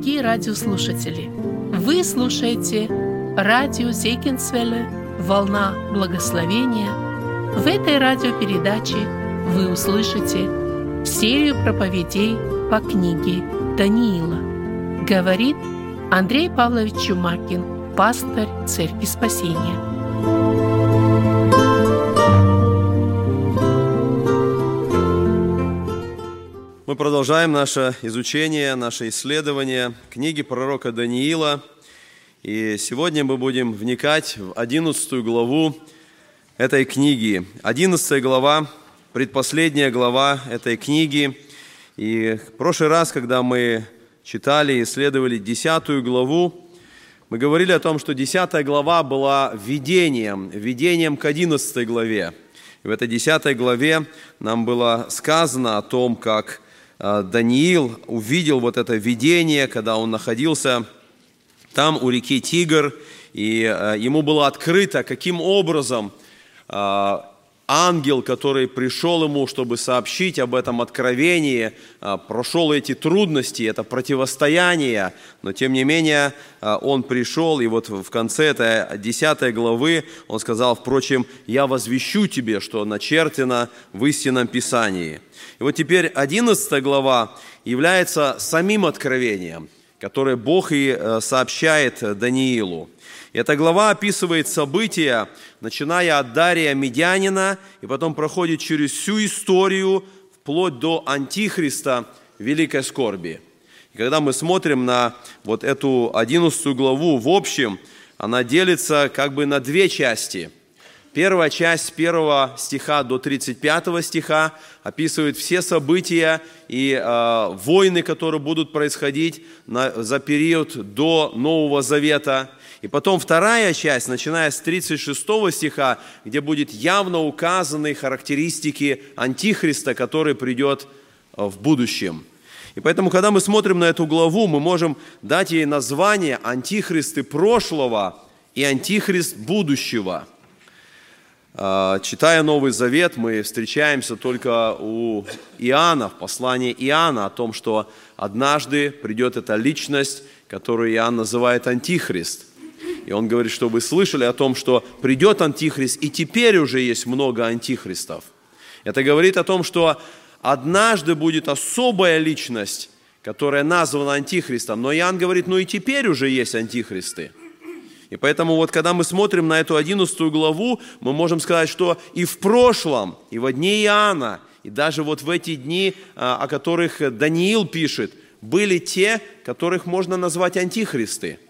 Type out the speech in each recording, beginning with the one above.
дорогие радиослушатели! Вы слушаете радио Зейкинсвелле «Волна благословения». В этой радиопередаче вы услышите серию проповедей по книге Даниила. Говорит Андрей Павлович Чумакин, пастор Церкви Спасения. Мы продолжаем наше изучение, наше исследование книги пророка Даниила. И сегодня мы будем вникать в 11 главу этой книги. 11 глава, предпоследняя глава этой книги. И в прошлый раз, когда мы читали и исследовали 10 главу, мы говорили о том, что 10 глава была видением, видением к 11 главе. И в этой 10 главе нам было сказано о том, как Даниил увидел вот это видение, когда он находился там у реки Тигр, и э, ему было открыто, каким образом э, ангел, который пришел ему, чтобы сообщить об этом откровении, а, прошел эти трудности, это противостояние, но тем не менее а, он пришел, и вот в конце этой 10 главы он сказал, впрочем, «Я возвещу тебе, что начертано в истинном Писании». И вот теперь 11 глава является самим откровением, которое Бог и э, сообщает Даниилу. Эта глава описывает события, начиная от Дария Медянина, и потом проходит через всю историю, вплоть до Антихриста Великой Скорби. И когда мы смотрим на вот эту 11 главу в общем, она делится как бы на две части. Первая часть с 1 стиха до 35 стиха описывает все события и э, войны, которые будут происходить на, за период до Нового Завета – и потом вторая часть, начиная с 36 стиха, где будет явно указаны характеристики Антихриста, который придет э, в будущем. И поэтому, когда мы смотрим на эту главу, мы можем дать ей название «Антихристы прошлого» и «Антихрист будущего». Э, читая Новый Завет, мы встречаемся только у Иоанна, в послании Иоанна, о том, что однажды придет эта личность, которую Иоанн называет Антихрист. И он говорит, что вы слышали о том, что придет Антихрист, и теперь уже есть много Антихристов. Это говорит о том, что однажды будет особая личность, которая названа Антихристом. Но Иоанн говорит, ну и теперь уже есть Антихристы. И поэтому вот когда мы смотрим на эту 11 главу, мы можем сказать, что и в прошлом, и во дни Иоанна, и даже вот в эти дни, а, о которых Даниил пишет, были те, которых можно назвать антихристы –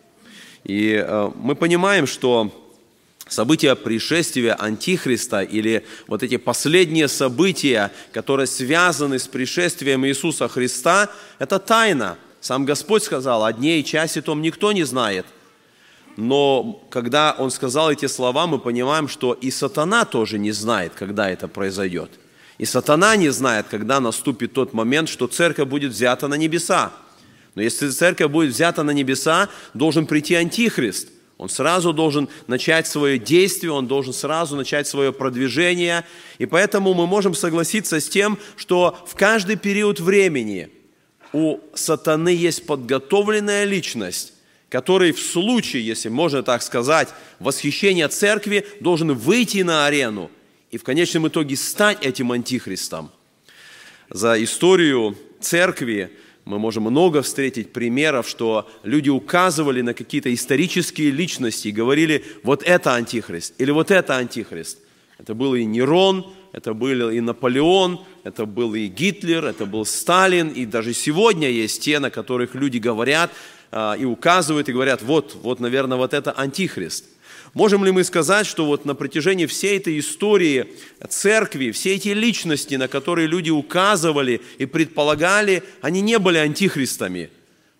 и э, мы понимаем, что события пришествия Антихриста или вот эти последние события, которые связаны с пришествием Иисуса Христа, это тайна. Сам Господь сказал, о дне и часе том никто не знает. Но когда Он сказал эти слова, мы понимаем, что и сатана тоже не знает, когда это произойдет. И сатана не знает, когда наступит тот момент, что церковь будет взята на небеса. Но если церковь будет взята на небеса, должен прийти Антихрист. Он сразу должен начать свое действие, он должен сразу начать свое продвижение. И поэтому мы можем согласиться с тем, что в каждый период времени у сатаны есть подготовленная личность, который в случае, если можно так сказать, восхищения церкви, должен выйти на арену и в конечном итоге стать этим антихристом. За историю церкви мы можем много встретить примеров, что люди указывали на какие-то исторические личности и говорили, вот это антихрист или вот это антихрист. Это был и Нерон, это был и Наполеон, это был и Гитлер, это был Сталин, и даже сегодня есть те, на которых люди говорят а, и указывают, и говорят, вот, вот, наверное, вот это антихрист – Можем ли мы сказать, что вот на протяжении всей этой истории церкви, все эти личности, на которые люди указывали и предполагали, они не были антихристами?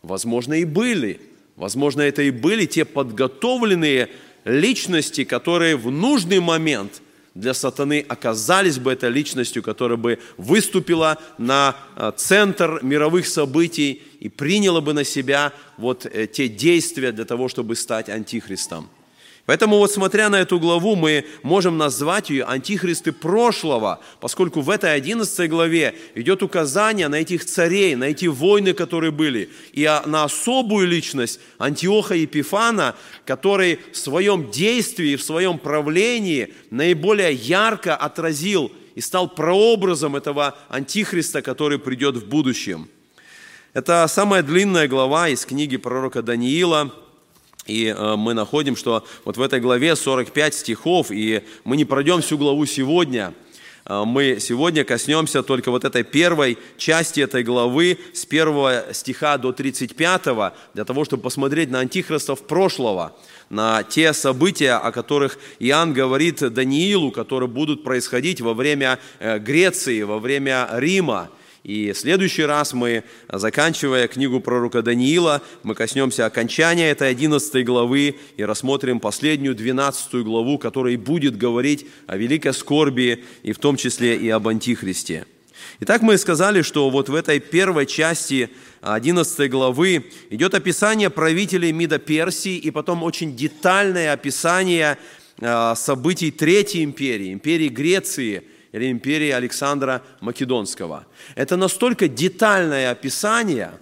Возможно, и были. Возможно, это и были те подготовленные личности, которые в нужный момент для сатаны оказались бы этой личностью, которая бы выступила на э, центр мировых событий и приняла бы на себя вот э, те действия для того, чтобы стать антихристом. Поэтому вот смотря на эту главу, мы можем назвать ее «Антихристы прошлого», поскольку в этой 11 главе идет указание на этих царей, на эти войны, которые были, и на особую личность Антиоха Епифана, который в своем действии, в своем правлении наиболее ярко отразил и стал прообразом этого Антихриста, который придет в будущем. Это самая длинная глава из книги пророка Даниила – и э, мы находим, что вот в этой главе 45 стихов, и мы не пройдем всю главу сегодня. Э, мы сегодня коснемся только вот этой первой части этой главы с первого стиха до 35, для того, чтобы посмотреть на антихристов прошлого, на те события, о которых Иоанн говорит Даниилу, которые будут происходить во время э, Греции, во время Рима. И в следующий раз мы, заканчивая книгу пророка Даниила, мы коснемся окончания этой 11 главы и рассмотрим последнюю 12 главу, которая будет говорить о великой скорби и в том числе и об Антихристе. Итак, мы сказали, что вот в этой первой части 11 главы идет описание правителей МИДа Персии и потом очень детальное описание а, событий Третьей империи, империи Греции – или империи Александра Македонского. Это настолько детальное описание,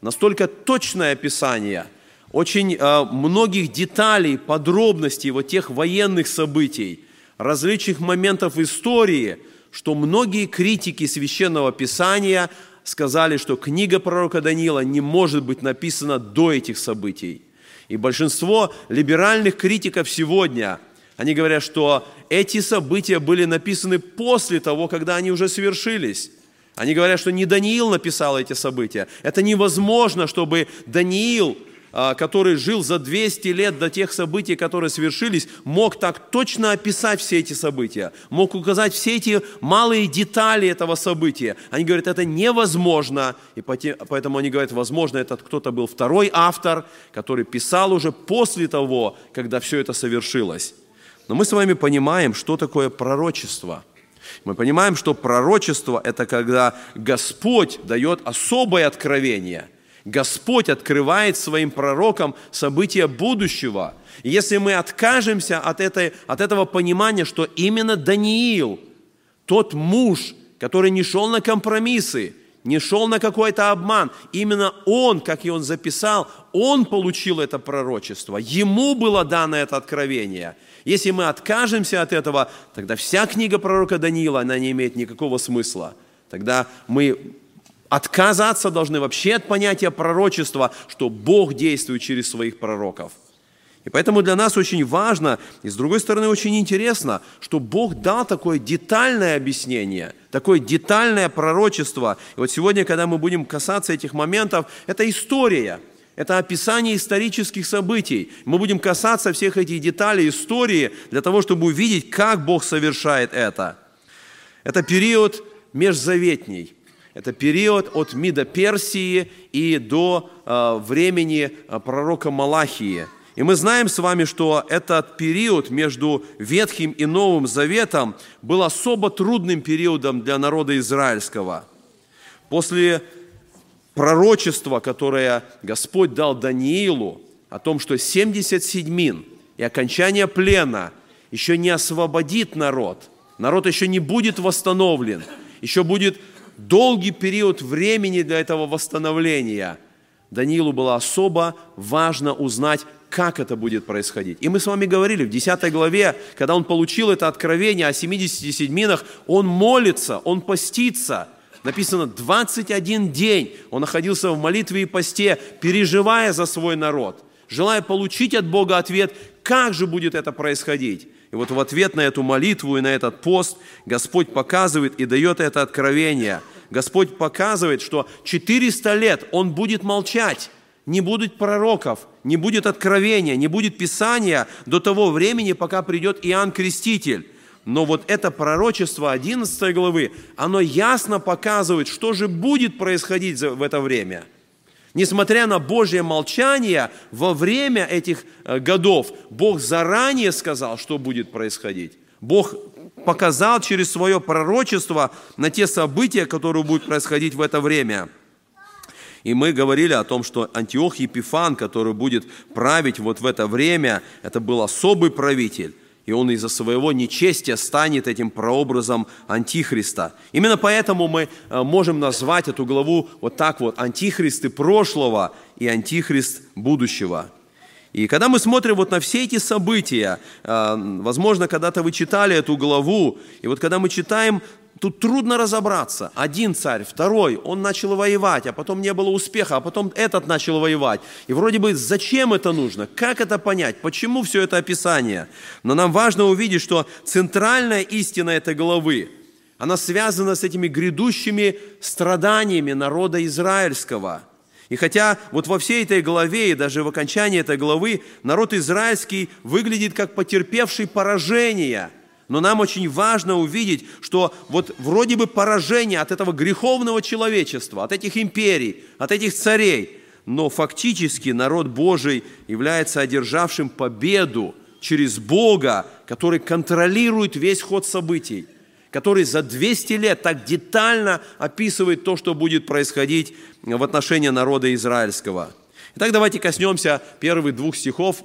настолько точное описание очень э, многих деталей, подробностей вот тех военных событий, различных моментов истории, что многие критики священного писания сказали, что книга пророка Даниила не может быть написана до этих событий. И большинство либеральных критиков сегодня – они говорят, что эти события были написаны после того, когда они уже совершились. Они говорят, что не Даниил написал эти события. Это невозможно, чтобы Даниил, а, который жил за 200 лет до тех событий, которые совершились, мог так точно описать все эти события, мог указать все эти малые детали этого события. Они говорят, это невозможно, и поэтому они говорят, возможно, этот кто-то был второй автор, который писал уже после того, когда все это совершилось. Но мы с вами понимаем, что такое пророчество. Мы понимаем, что пророчество – это когда Господь дает особое откровение. Господь открывает своим пророкам события будущего. И если мы откажемся от, этой, от этого понимания, что именно Даниил, тот муж, который не шел на компромиссы, не шел на какой-то обман. Именно он, как и он записал, он получил это пророчество. Ему было дано это откровение. Если мы откажемся от этого, тогда вся книга пророка Даниила, она не имеет никакого смысла. Тогда мы отказаться должны вообще от понятия пророчества, что Бог действует через своих пророков – и поэтому для нас очень важно, и с другой стороны очень интересно, что Бог дал такое детальное объяснение, такое детальное пророчество. И вот сегодня, когда мы будем касаться этих моментов, это история, это описание исторических событий. Мы будем касаться всех этих деталей истории для того, чтобы увидеть, как Бог совершает это. Это период межзаветний. Это период от МИДа Персии и до э, времени э, пророка Малахии – и мы знаем с вами, что этот период между Ветхим и Новым Заветом был особо трудным периодом для народа израильского. После пророчества, которое Господь дал Даниилу, о том, что 70 седьмин и окончание плена еще не освободит народ, народ еще не будет восстановлен, еще будет долгий период времени для этого восстановления. Даниилу было особо важно узнать, как это будет происходить. И мы с вами говорили в 10 главе, когда он получил это откровение о 70 седьминах, он молится, он постится. Написано, 21 день он находился в молитве и посте, переживая за свой народ, желая получить от Бога ответ, как же будет это происходить. И вот в ответ на эту молитву и на этот пост Господь показывает и дает это откровение. Господь показывает, что 400 лет Он будет молчать, не будет пророков, не будет откровения, не будет Писания до того времени, пока придет Иоанн Креститель. Но вот это пророчество 11 главы, оно ясно показывает, что же будет происходить в это время. Несмотря на Божье молчание, во время этих э, годов Бог заранее сказал, что будет происходить. Бог показал через свое пророчество на те события, которые будут происходить в это время – И мы говорили о том, что Антиох Епифан, который будет править вот в это время, это был особый правитель, и он из-за своего нечестия станет этим прообразом Антихриста. Именно поэтому мы э, можем назвать эту главу вот так вот «Антихристы прошлого и Антихрист будущего». И когда мы смотрим вот на все эти события, э, возможно, когда-то вы читали эту главу, и вот когда мы читаем Тут трудно разобраться. Один царь, второй, он начал воевать, а потом не было успеха, а потом этот начал воевать. И вроде бы зачем это нужно? Как это понять? Почему все это описание? Но нам важно увидеть, что центральная истина этой главы, она связана с этими грядущими страданиями народа израильского. И хотя вот во всей этой главе и даже в окончании этой главы народ израильский выглядит как потерпевший поражение – но нам очень важно увидеть, что вот вроде бы поражение от этого греховного человечества, от этих империй, от этих царей, но фактически народ Божий является одержавшим победу через Бога, который контролирует весь ход событий, который за 200 лет так детально описывает то, что будет происходить в отношении народа израильского. Итак, давайте коснемся первых двух стихов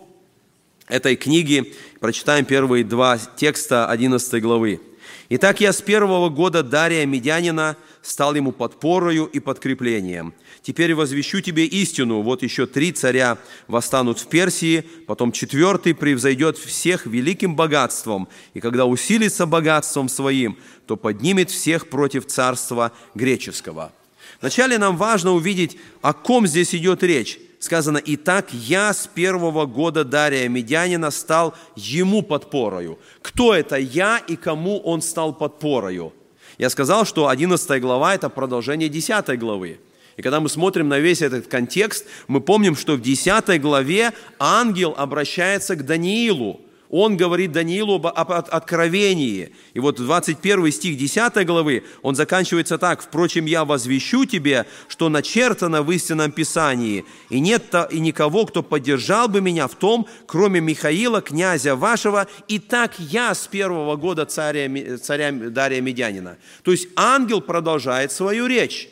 этой книги. Прочитаем первые два текста 11 главы. «Итак, я с первого года Дария Медянина стал ему подпорою и подкреплением. Теперь возвещу тебе истину. Вот еще три царя восстанут в Персии, потом четвертый превзойдет всех великим богатством, и когда усилится богатством своим, то поднимет всех против царства греческого». Вначале нам важно увидеть, о ком здесь идет речь сказано, «Итак, я с первого года Дария Медянина стал ему подпорою». Кто это я и кому он стал подпорою? Я сказал, что 11 глава – это продолжение 10 главы. И когда мы смотрим на весь этот контекст, мы помним, что в 10 главе ангел обращается к Даниилу – он говорит Даниилу об откровении. И вот 21 стих 10 главы, он заканчивается так. «Впрочем, я возвещу тебе, что начертано в истинном Писании, и нет и никого, кто поддержал бы меня в том, кроме Михаила, князя вашего, и так я с первого года царя, царя Дария Медянина». То есть ангел продолжает свою речь.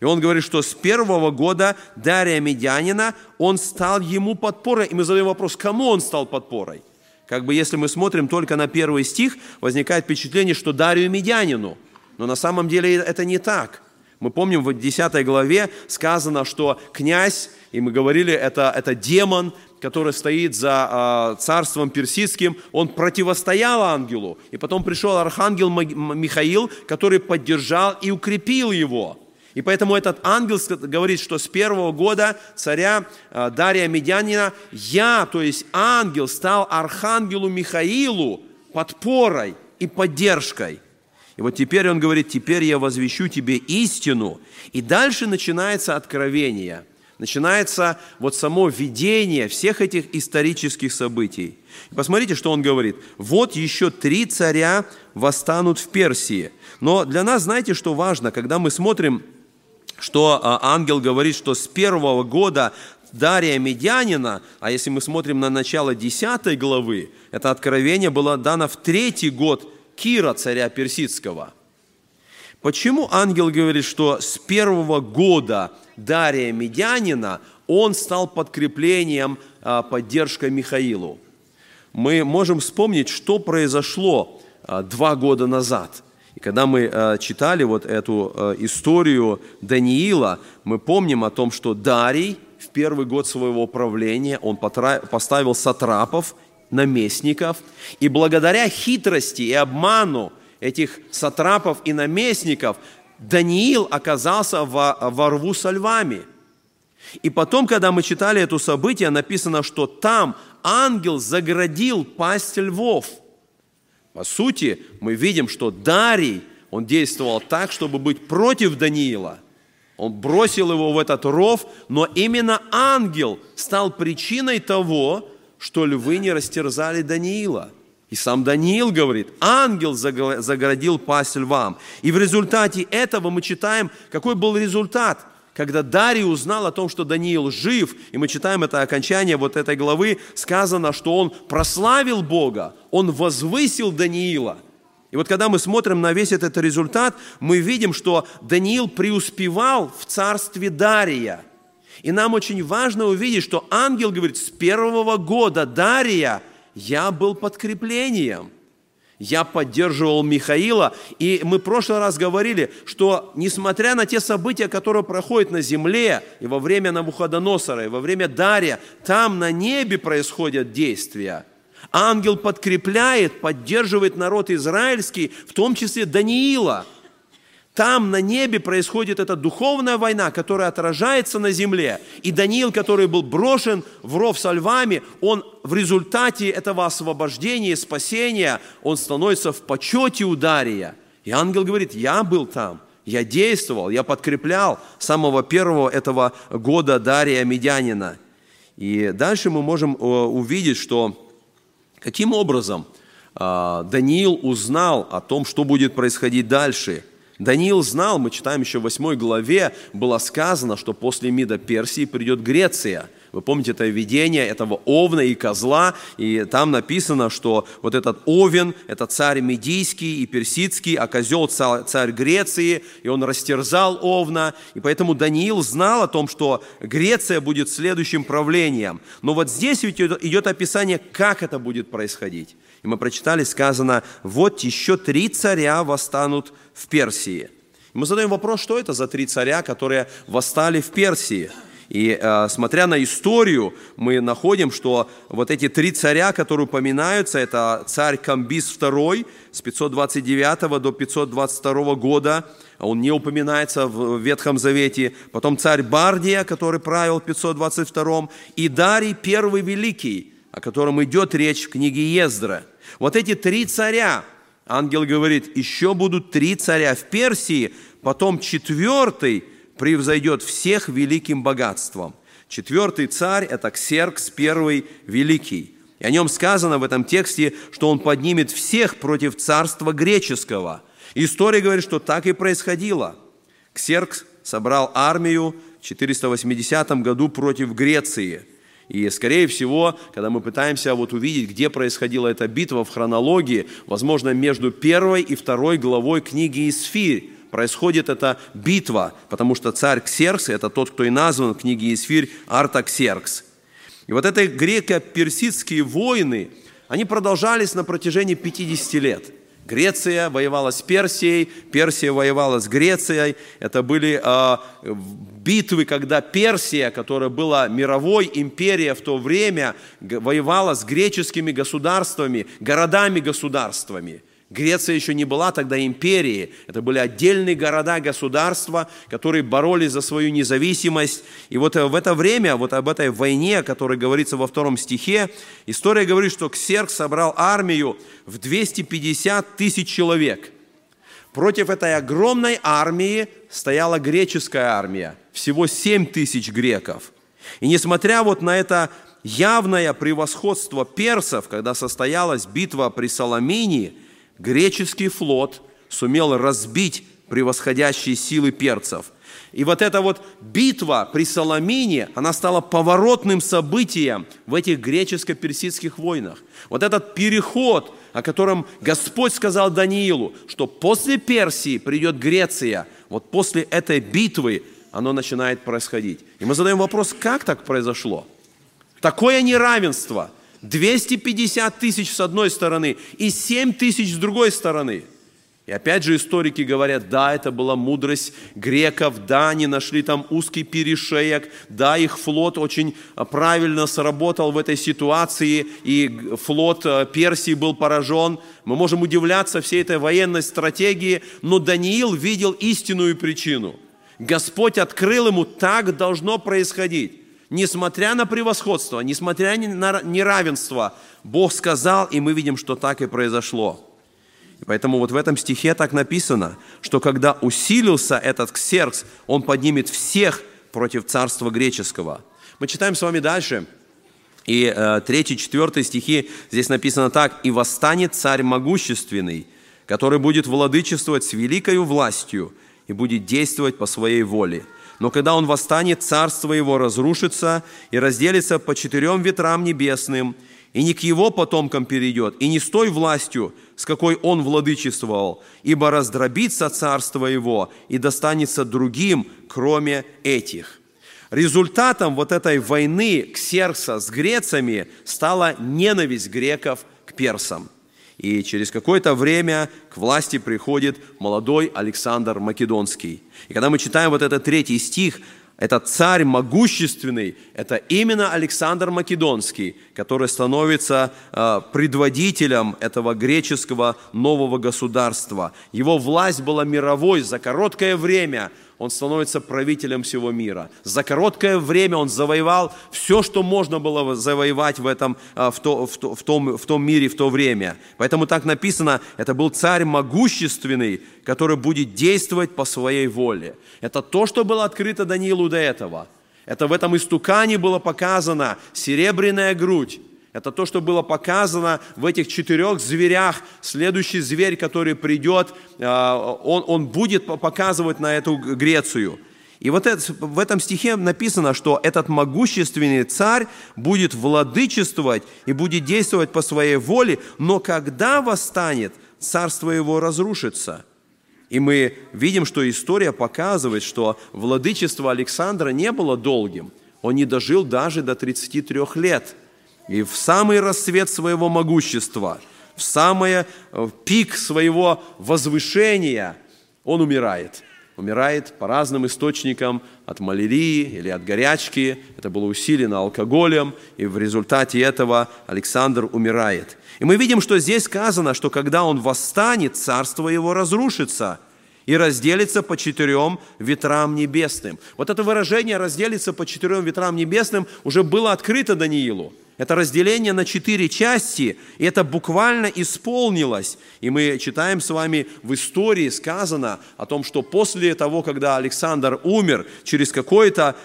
И он говорит, что с первого года Дария Медянина он стал ему подпорой. И мы задаем вопрос, кому он стал подпорой? Как бы если мы смотрим только на первый стих, возникает впечатление, что Дарию Медянину. Но на самом деле это не так. Мы помним, в 10 главе сказано, что князь, и мы говорили, это, это демон, который стоит за э, царством персидским, он противостоял ангелу. И потом пришел архангел Михаил, который поддержал и укрепил его. И поэтому этот ангел говорит, что с первого года царя э, Дария Медянина я, то есть ангел, стал архангелу Михаилу подпорой и поддержкой. И вот теперь он говорит, теперь я возвещу тебе истину. И дальше начинается откровение. Начинается вот само видение всех этих исторических событий. посмотрите, что он говорит. Вот еще три царя восстанут в Персии. Но для нас, знаете, что важно, когда мы смотрим что а, ангел говорит, что с первого года Дария Медянина, а если мы смотрим на начало 10 главы, это откровение было дано в третий год Кира, царя персидского. Почему ангел говорит, что с первого года Дария Медянина он стал подкреплением, а, поддержкой Михаилу? Мы можем вспомнить, что произошло а, два года назад – и когда мы э, читали вот эту э, историю Даниила, мы помним о том, что Дарий в первый год своего правления, он поставил сатрапов, наместников, и благодаря хитрости и обману этих сатрапов и наместников Даниил оказался во, во рву со львами. И потом, когда мы читали это событие, написано, что там ангел заградил пасть львов – по сути, мы видим, что Дарий, он действовал так, чтобы быть против Даниила. Он бросил его в этот ров, но именно ангел стал причиной того, что львы не растерзали Даниила. И сам Даниил говорит, ангел загородил пасть львам. И в результате этого мы читаем, какой был результат – когда Дарий узнал о том, что Даниил жив, и мы читаем это окончание вот этой главы, сказано, что он прославил Бога, он возвысил Даниила. И вот когда мы смотрим на весь этот результат, мы видим, что Даниил преуспевал в царстве Дария. И нам очень важно увидеть, что ангел говорит, с первого года Дария я был подкреплением. Я поддерживал Михаила, и мы в прошлый раз говорили, что несмотря на те события, которые проходят на земле, и во время Навуходоносора, и во время Дария, там на небе происходят действия – Ангел подкрепляет, поддерживает народ израильский, в том числе Даниила. Там на небе происходит эта духовная война, которая отражается на земле. И Даниил, который был брошен в ров со львами, он в результате этого освобождения и спасения, он становится в почете у Дария. И ангел говорит, я был там, я действовал, я подкреплял самого первого этого года Дария Медянина. И дальше мы можем э, увидеть, что Каким образом а, Даниил узнал о том, что будет происходить дальше? Даниил знал, мы читаем еще в 8 главе, было сказано, что после МИДа Персии придет Греция – вы помните это видение этого овна и козла, и там написано, что вот этот овен – это царь Медийский и Персидский, а козел – царь Греции, и он растерзал овна. И поэтому Даниил знал о том, что Греция будет следующим правлением. Но вот здесь ведь идет описание, как это будет происходить. И мы прочитали, сказано, вот еще три царя восстанут в Персии. Мы задаем вопрос, что это за три царя, которые восстали в Персии – и э, смотря на историю, мы находим, что вот эти три царя, которые упоминаются, это царь Камбис II с 529 до 522 года, он не упоминается в Ветхом Завете, потом царь Бардия, который правил в 522, и Дарий Первый Великий, о котором идет речь в книге Ездра. Вот эти три царя, ангел говорит, еще будут три царя в Персии, потом четвертый – превзойдет всех великим богатством. Четвертый царь – это Ксеркс первый великий. И о нем сказано в этом тексте, что он поднимет всех против царства греческого. История говорит, что так и происходило. Ксеркс собрал армию в 480 году против Греции. И, скорее всего, когда мы пытаемся вот увидеть, где происходила эта битва в хронологии, возможно, между первой и второй главой книги Исфирь, происходит эта битва, потому что царь Ксеркс – это тот, кто и назван в книге Исфирь Артаксеркс. И вот эти греко-персидские войны, они продолжались на протяжении 50 лет. Греция воевала с Персией, Персия воевала с Грецией. Это были э, битвы, когда Персия, которая была мировой империей в то время, воевала с греческими государствами, городами-государствами – Греция еще не была тогда империей. Это были отдельные города, государства, которые боролись за свою независимость. И вот в это время, вот об этой войне, о которой говорится во втором стихе, история говорит, что Ксерк собрал армию в 250 тысяч человек. Против этой огромной армии стояла греческая армия, всего 7 тысяч греков. И несмотря вот на это явное превосходство персов, когда состоялась битва при Соломине – греческий флот сумел разбить превосходящие силы перцев. И вот эта вот битва при Соломине, она стала поворотным событием в этих греческо-персидских войнах. Вот этот переход, о котором Господь сказал Даниилу, что после Персии придет Греция, вот после этой битвы оно начинает происходить. И мы задаем вопрос, как так произошло? Такое неравенство – 250 тысяч с одной стороны и 7 тысяч с другой стороны. И опять же историки говорят, да, это была мудрость греков, да, они нашли там узкий перешеек, да, их флот очень правильно сработал в этой ситуации, и флот э, Персии был поражен. Мы можем удивляться всей этой военной стратегии, но Даниил видел истинную причину. Господь открыл ему, так должно происходить несмотря на превосходство, несмотря на неравенство, Бог сказал, и мы видим, что так и произошло. И поэтому вот в этом стихе так написано, что когда усилился этот ксеркс, он поднимет всех против царства греческого. Мы читаем с вами дальше. И э, третий, четвертый стихи здесь написано так. «И восстанет царь могущественный, который будет владычествовать с великою властью и будет действовать по своей воле, но когда он восстанет, царство его разрушится и разделится по четырем ветрам небесным, и не к его потомкам перейдет, и не с той властью, с какой он владычествовал, ибо раздробится царство его и достанется другим, кроме этих». Результатом вот этой войны Ксеркса с грецами стала ненависть греков к персам. И через какое-то время к власти приходит молодой Александр Македонский. И когда мы читаем вот этот третий стих, этот царь могущественный, это именно Александр Македонский, который становится э, предводителем этого греческого нового государства. Его власть была мировой за короткое время – он становится правителем всего мира. За короткое время он завоевал все, что можно было завоевать в, этом, а, в, то, в, то, в, том, в том мире в то время. Поэтому так написано, это был царь могущественный, который будет действовать по своей воле. Это то, что было открыто Даниилу до этого. Это в этом истукане было показано серебряная грудь, это то, что было показано в этих четырех зверях. Следующий зверь, который придет, а, он, он будет показывать на эту Грецию. И вот это, в этом стихе написано, что этот могущественный царь будет владычествовать и будет действовать по своей воле, но когда восстанет, царство его разрушится. И мы видим, что история показывает, что владычество Александра не было долгим. Он не дожил даже до 33 лет – и в самый расцвет своего могущества, в самый э, пик своего возвышения он умирает. Умирает по разным источникам, от малярии или от горячки. Это было усилено алкоголем, и в результате этого Александр умирает. И мы видим, что здесь сказано, что когда он восстанет, царство его разрушится и разделится по четырем ветрам небесным. Вот это выражение «разделится по четырем ветрам небесным» уже было открыто Даниилу – это разделение на четыре части, и это буквально исполнилось. И мы читаем с вами в истории сказано о том, что после того, когда Александр умер, через какое-то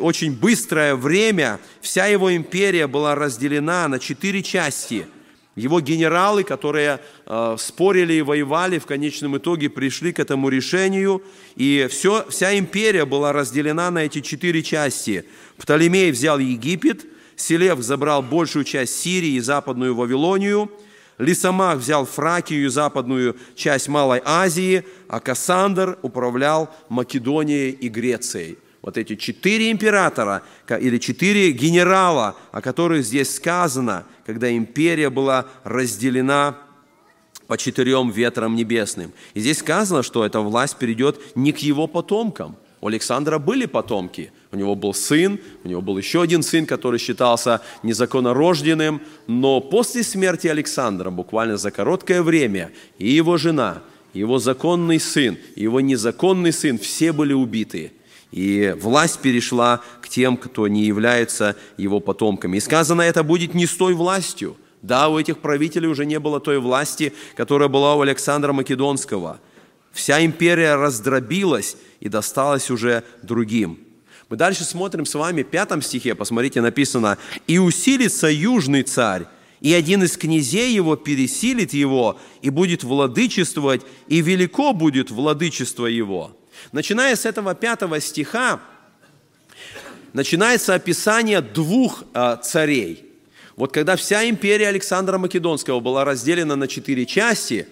очень быстрое время вся его империя была разделена на четыре части. Его генералы, которые э, спорили и воевали, в конечном итоге пришли к этому решению, и все, вся империя была разделена на эти четыре части. Птолемей взял Египет – Селев забрал большую часть Сирии и западную Вавилонию, Лисамах взял Фракию и западную часть Малой Азии, а Кассандр управлял Македонией и Грецией. Вот эти четыре императора или четыре генерала, о которых здесь сказано, когда империя была разделена по четырем ветрам небесным. И здесь сказано, что эта власть перейдет не к его потомкам. У Александра были потомки, у него был сын, у него был еще один сын, который считался незаконнорожденным, но после смерти Александра, буквально за короткое время, и его жена, и его законный сын, и его незаконный сын, все были убиты. И власть перешла к тем, кто не является его потомками. И сказано, это будет не с той властью. Да, у этих правителей уже не было той власти, которая была у Александра Македонского. Вся империя раздробилась и досталась уже другим – мы дальше смотрим с вами в пятом стихе, посмотрите, написано, «И усилится южный царь, и один из князей его пересилит его, и будет владычествовать, и велико будет владычество его». Начиная с этого пятого стиха, начинается описание двух э, царей. Вот когда вся империя Александра Македонского была разделена на четыре части,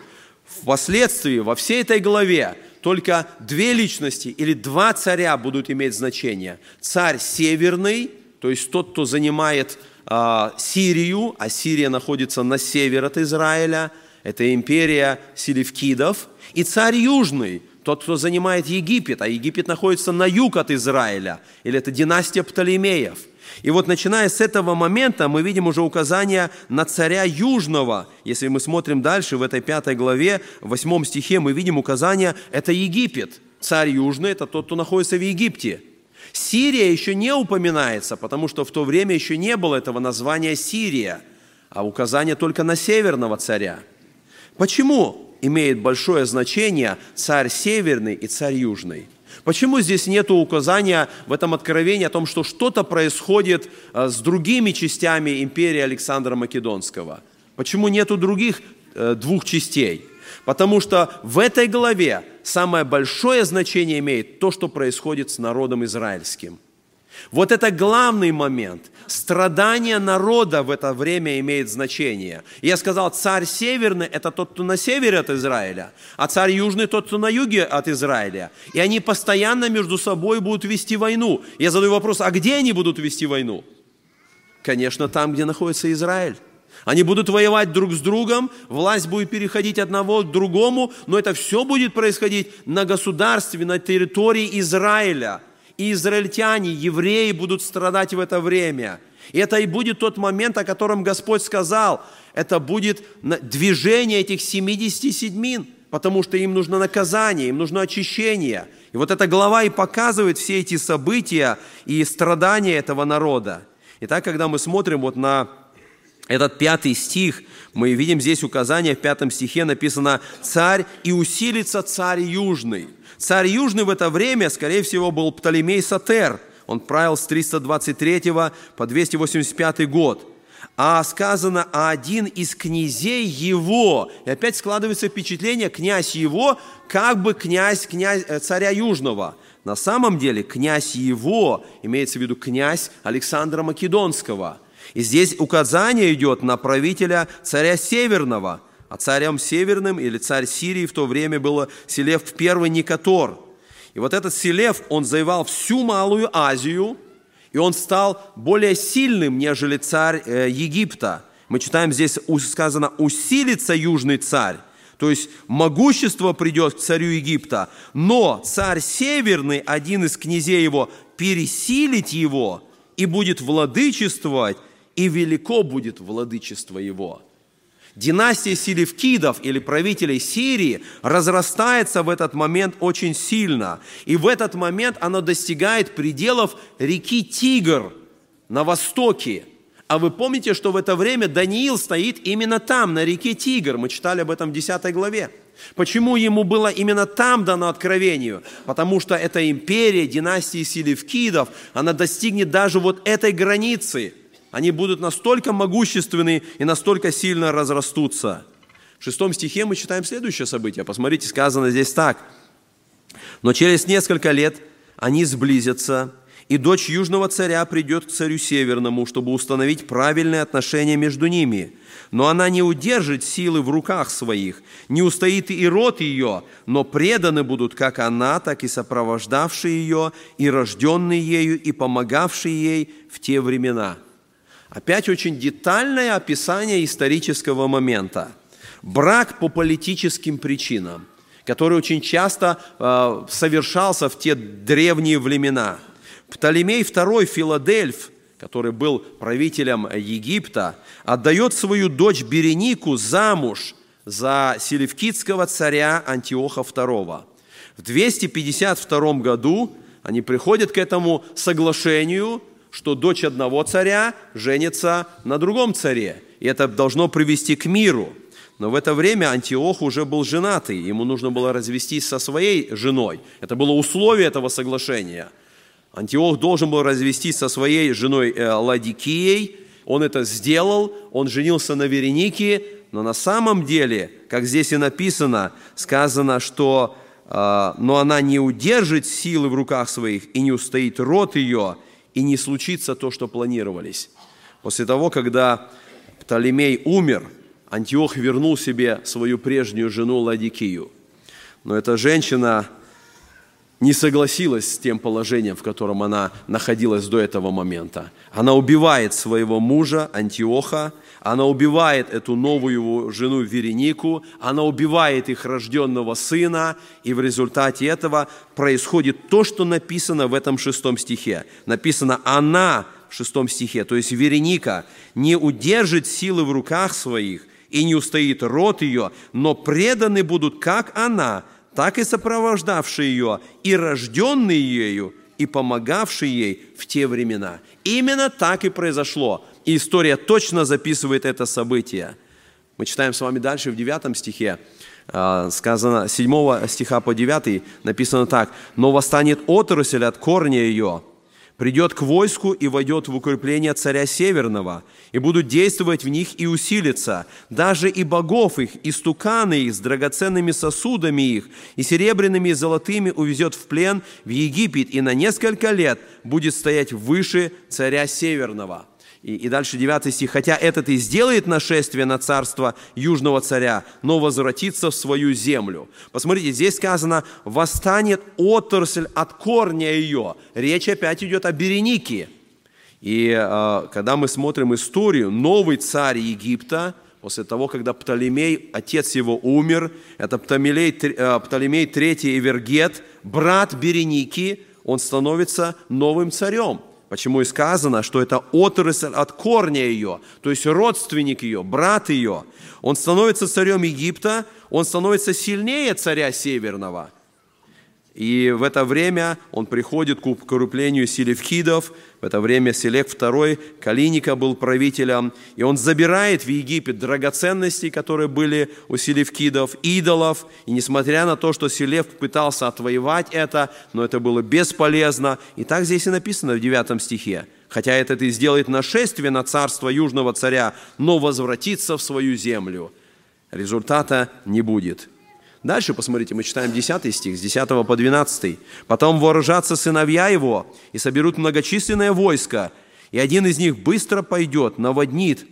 впоследствии во всей этой главе только две личности или два царя будут иметь значение. Царь северный, то есть тот, кто занимает э, Сирию, а Сирия находится на север от Израиля, это империя селевкидов, и царь южный, тот, кто занимает Египет, а Египет находится на юг от Израиля, или это династия Птолемеев – и вот начиная с этого момента мы видим уже указание на царя Южного. Если мы смотрим дальше в этой пятой главе, в восьмом стихе, мы видим указание, это Египет. Царь Южный – это тот, кто находится в Египте. Сирия еще не упоминается, потому что в то время еще не было этого названия Сирия, а указание только на северного царя. Почему имеет большое значение царь северный и царь южный? Почему здесь нет указания в этом откровении о том, что что-то происходит э, с другими частями империи Александра Македонского? Почему нету других э, двух частей? Потому что в этой главе самое большое значение имеет то, что происходит с народом израильским. Вот это главный момент. Страдание народа в это время имеет значение. Я сказал, царь северный – это тот, кто на севере от Израиля, а царь южный – тот, кто на юге от Израиля. И они постоянно между собой будут вести войну. Я задаю вопрос, а где они будут вести войну? Конечно, там, где находится Израиль. Они будут воевать друг с другом, власть будет переходить одного к другому, но это все будет происходить на государстве, на территории Израиля – и израильтяне, евреи будут страдать в это время. И это и будет тот момент, о котором Господь сказал. Это будет движение этих 77, потому что им нужно наказание, им нужно очищение. И вот эта глава и показывает все эти события и страдания этого народа. Итак, когда мы смотрим вот на этот пятый стих, мы видим здесь указание в пятом стихе написано «Царь и усилится царь южный». Царь Южный в это время, скорее всего, был Птолемей Сатер. Он правил с 323 по 285 год. А сказано, а один из князей его, и опять складывается впечатление, князь его, как бы князь, князь э, царя Южного. На самом деле князь его, имеется в виду князь Александра Македонского. И здесь указание идет на правителя царя Северного – а царем северным или царь Сирии в то время было Селев I Никатор. И вот этот Селев, он завоевал всю Малую Азию, и он стал более сильным, нежели царь э, Египта. Мы читаем здесь сказано «усилится южный царь». То есть могущество придет к царю Египта, но царь северный, один из князей его, пересилит его и будет владычествовать, и велико будет владычество его. Династия Селевкидов или правителей Сирии разрастается в этот момент очень сильно. И в этот момент она достигает пределов реки Тигр на востоке. А вы помните, что в это время Даниил стоит именно там, на реке Тигр. Мы читали об этом в 10 главе. Почему ему было именно там дано откровению? Потому что эта империя, династии Селевкидов, она достигнет даже вот этой границы – они будут настолько могущественны и настолько сильно разрастутся. В шестом стихе мы читаем следующее событие. Посмотрите, сказано здесь так. «Но через несколько лет они сблизятся, и дочь южного царя придет к царю северному, чтобы установить правильные отношения между ними. Но она не удержит силы в руках своих, не устоит и род ее, но преданы будут как она, так и сопровождавшие ее, и рожденные ею, и помогавшие ей в те времена». Опять очень детальное описание исторического момента. Брак по политическим причинам, который очень часто э, совершался в те древние времена. Птолемей II Филадельф, который был правителем Египта, отдает свою дочь Беренику замуж за селевкидского царя Антиоха II. В 252 году они приходят к этому соглашению – что дочь одного царя женится на другом царе. И это должно привести к миру. Но в это время Антиох уже был женатый, ему нужно было развестись со своей женой. Это было условие этого соглашения. Антиох должен был развестись со своей женой э, Ладикией, он это сделал, он женился на Веренике, но на самом деле, как здесь и написано, сказано, что э, «но она не удержит силы в руках своих и не устоит рот ее, и не случится то, что планировались. После того, когда Птолемей умер, Антиох вернул себе свою прежнюю жену Ладикию. Но эта женщина не согласилась с тем положением, в котором она находилась до этого момента. Она убивает своего мужа Антиоха, она убивает эту новую жену Веренику, она убивает их рожденного сына, и в результате этого происходит то, что написано в этом шестом стихе. Написано «она» в шестом стихе, то есть Вереника не удержит силы в руках своих и не устоит рот ее, но преданы будут как она – так и сопровождавшие ее, и рожденные ею, и помогавшие ей в те времена. Именно так и произошло. И история точно записывает это событие. Мы читаем с вами дальше в 9 стихе, а, сказано, 7 стиха по 9 написано так. «Но восстанет отрасль от корня ее, придет к войску и войдет в укрепление царя Северного, и будут действовать в них и усилиться, даже и богов их, и стуканы их с драгоценными сосудами их, и серебряными и золотыми увезет в плен в Египет, и на несколько лет будет стоять выше царя Северного». И, и дальше 9 стих. «Хотя этот и сделает нашествие на царство южного царя, но возвратится в свою землю». Посмотрите, здесь сказано «восстанет отрасль от корня ее». Речь опять идет о Беренике. И э, когда мы смотрим историю, новый царь Египта, после того, когда Птолемей, отец его умер, это Птолемей, э, Птолемей III Эвергет, брат Береники, он становится новым царем – Почему и сказано, что это отрасль от корня ее, то есть родственник ее, брат ее. Он становится царем Египта, он становится сильнее царя Северного – и в это время он приходит к укреплению селевкидов. В это время Селек II Калиника был правителем. И он забирает в Египет драгоценности, которые были у селевкидов, идолов. И несмотря на то, что Селев пытался отвоевать это, но это было бесполезно. И так здесь и написано в 9 стихе. Хотя этот и сделает нашествие на царство южного царя, но возвратится в свою землю. Результата не будет. Дальше, посмотрите, мы читаем 10 стих, с 10 по 12. «Потом вооружатся сыновья его и соберут многочисленное войско, и один из них быстро пойдет, наводнит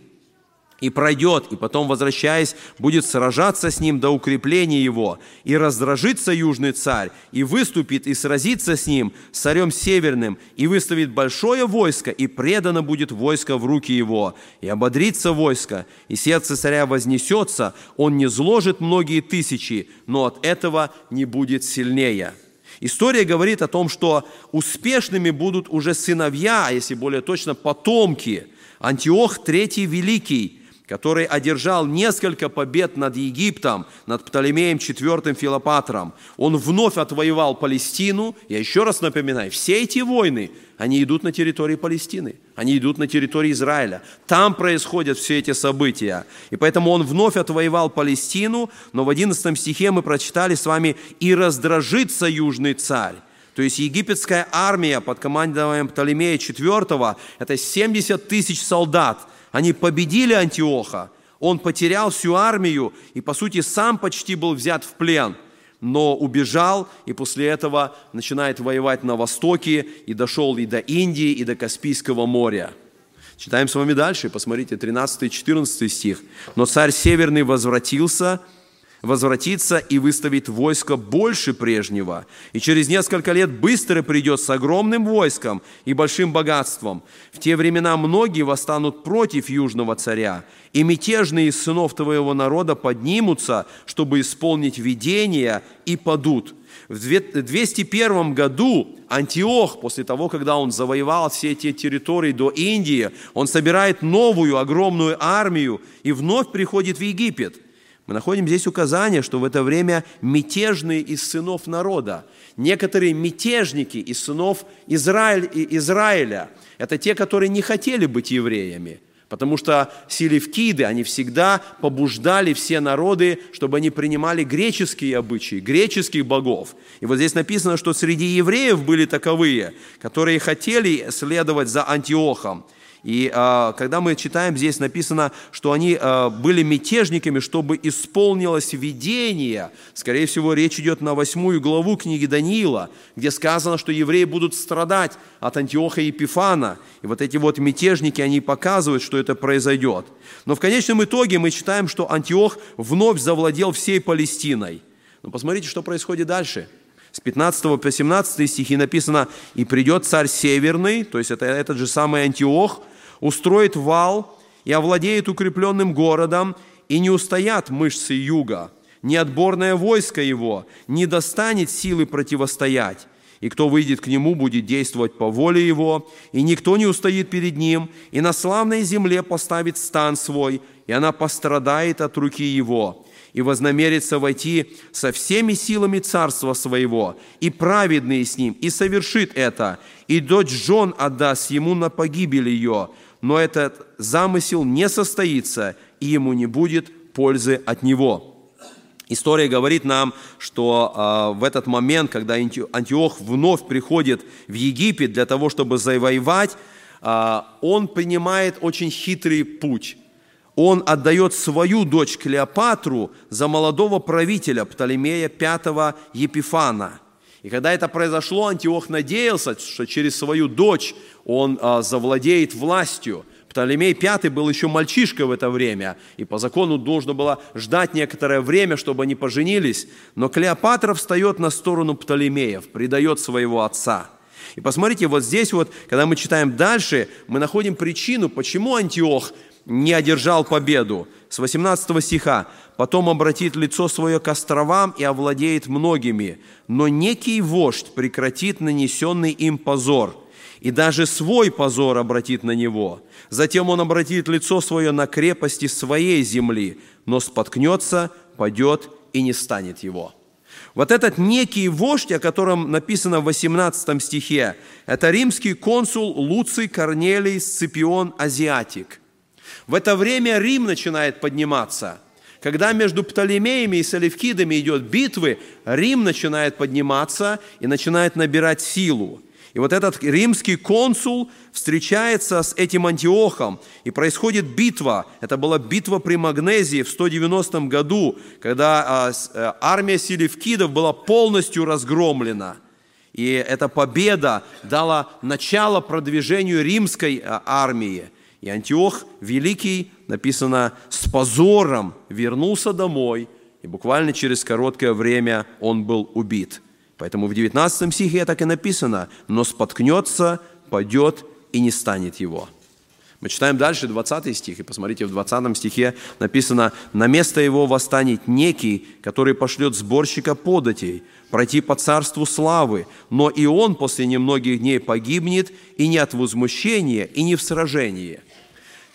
и пройдет, и потом, возвращаясь, будет сражаться с ним до укрепления его, и раздражится южный царь, и выступит, и сразится с ним, с царем северным, и выставит большое войско, и предано будет войско в руки его, и ободрится войско, и сердце царя вознесется, он не зложит многие тысячи, но от этого не будет сильнее». История говорит о том, что успешными будут уже сыновья, а если более точно, потомки. Антиох III Великий – который одержал несколько побед над Египтом, над Птолемеем IV Филопатром. Он вновь отвоевал Палестину. Я еще раз напоминаю, все эти войны, они идут на территории Палестины, они идут на территории Израиля. Там происходят все эти события. И поэтому он вновь отвоевал Палестину, но в 11 стихе мы прочитали с вами «И раздражится южный царь». То есть египетская армия под командованием Птолемея IV – это 70 тысяч солдат – они победили Антиоха, он потерял всю армию и, по сути, сам почти был взят в плен, но убежал и после этого начинает воевать на востоке и дошел и до Индии, и до Каспийского моря. Читаем с вами дальше, посмотрите, 13-14 стих. «Но царь Северный возвратился, возвратится и выставит войско больше прежнего, и через несколько лет быстро придет с огромным войском и большим богатством. В те времена многие восстанут против южного царя, и мятежные из сынов твоего народа поднимутся, чтобы исполнить видение, и падут». В 201 году Антиох, после того, когда он завоевал все эти территории до Индии, он собирает новую огромную армию и вновь приходит в Египет – мы находим здесь указание, что в это время мятежные из сынов народа, некоторые мятежники из сынов Израиль, Израиля, это те, которые не хотели быть евреями, потому что селевкиды, они всегда побуждали все народы, чтобы они принимали греческие обычаи, греческих богов. И вот здесь написано, что среди евреев были таковые, которые хотели следовать за Антиохом, и а, когда мы читаем, здесь написано, что они а, были мятежниками, чтобы исполнилось видение. Скорее всего, речь идет на восьмую главу книги Даниила, где сказано, что евреи будут страдать от Антиоха и Епифана. И вот эти вот мятежники, они показывают, что это произойдет. Но в конечном итоге мы читаем, что Антиох вновь завладел всей Палестиной. Но посмотрите, что происходит дальше – с 15 по 17 стихи написано, «И придет царь северный», то есть это этот же самый Антиох, устроит вал и овладеет укрепленным городом, и не устоят мышцы юга, ни отборное войско его не достанет силы противостоять. И кто выйдет к нему, будет действовать по воле его, и никто не устоит перед ним, и на славной земле поставит стан свой, и она пострадает от руки его, и вознамерится войти со всеми силами царства своего, и праведный с ним, и совершит это, и дочь жен отдаст ему на погибель ее, но этот замысел не состоится, и ему не будет пользы от него. История говорит нам, что э, в этот момент, когда Антиох вновь приходит в Египет для того, чтобы завоевать, э, он принимает очень хитрый путь. Он отдает свою дочь Клеопатру за молодого правителя Птолемея V Епифана – и когда это произошло, Антиох надеялся, что через свою дочь он а, завладеет властью. Птолемей V был еще мальчишкой в это время, и по закону должно было ждать некоторое время, чтобы они поженились. Но Клеопатра встает на сторону Птолемеев, предает своего отца. И посмотрите, вот здесь вот, когда мы читаем дальше, мы находим причину, почему Антиох не одержал победу. С 18 стиха. «Потом обратит лицо свое к островам и овладеет многими, но некий вождь прекратит нанесенный им позор, и даже свой позор обратит на него. Затем он обратит лицо свое на крепости своей земли, но споткнется, падет и не станет его». Вот этот некий вождь, о котором написано в 18 стихе, это римский консул Луций Корнелий Сципион Азиатик – в это время Рим начинает подниматься. Когда между Птолемеями и Салевкидами идет битвы, Рим начинает подниматься и начинает набирать силу. И вот этот римский консул встречается с этим Антиохом, и происходит битва. Это была битва при Магнезии в 190 году, когда а, э, армия Селевкидов была полностью разгромлена. И эта победа дала начало продвижению римской а, армии. И Антиох Великий, написано, с позором вернулся домой, и буквально через короткое время он был убит. Поэтому в 19 стихе так и написано, но споткнется, падет и не станет его. Мы читаем дальше 20 стих, и посмотрите, в 20 стихе написано, «На место его восстанет некий, который пошлет сборщика податей, пройти по царству славы, но и он после немногих дней погибнет, и не от возмущения, и не в сражении».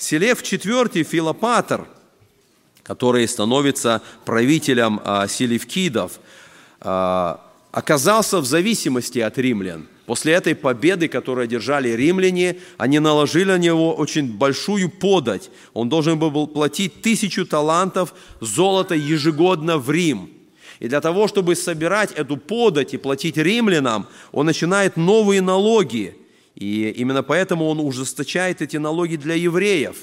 Селев IV Филопатр, который становится правителем а, селевкидов, а, оказался в зависимости от римлян. После этой победы, которую одержали римляне, они наложили на него очень большую подать. Он должен был платить тысячу талантов золота ежегодно в Рим. И для того, чтобы собирать эту подать и платить римлянам, он начинает новые налоги. И именно поэтому он ужесточает эти налоги для евреев.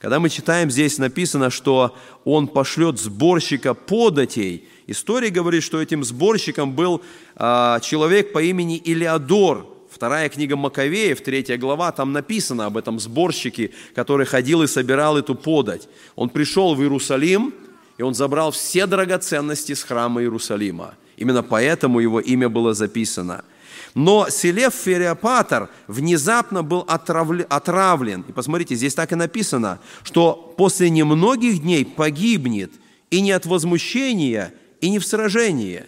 Когда мы читаем, здесь написано, что он пошлет сборщика податей. История говорит, что этим сборщиком был а, человек по имени Илеодор. Вторая книга Маковеев, третья глава, там написано об этом сборщике, который ходил и собирал эту подать. Он пришел в Иерусалим, и он забрал все драгоценности с храма Иерусалима. Именно поэтому его имя было записано – но Селев Фериопатор внезапно был отравлен. И посмотрите, здесь так и написано, что после немногих дней погибнет и не от возмущения, и не в сражении.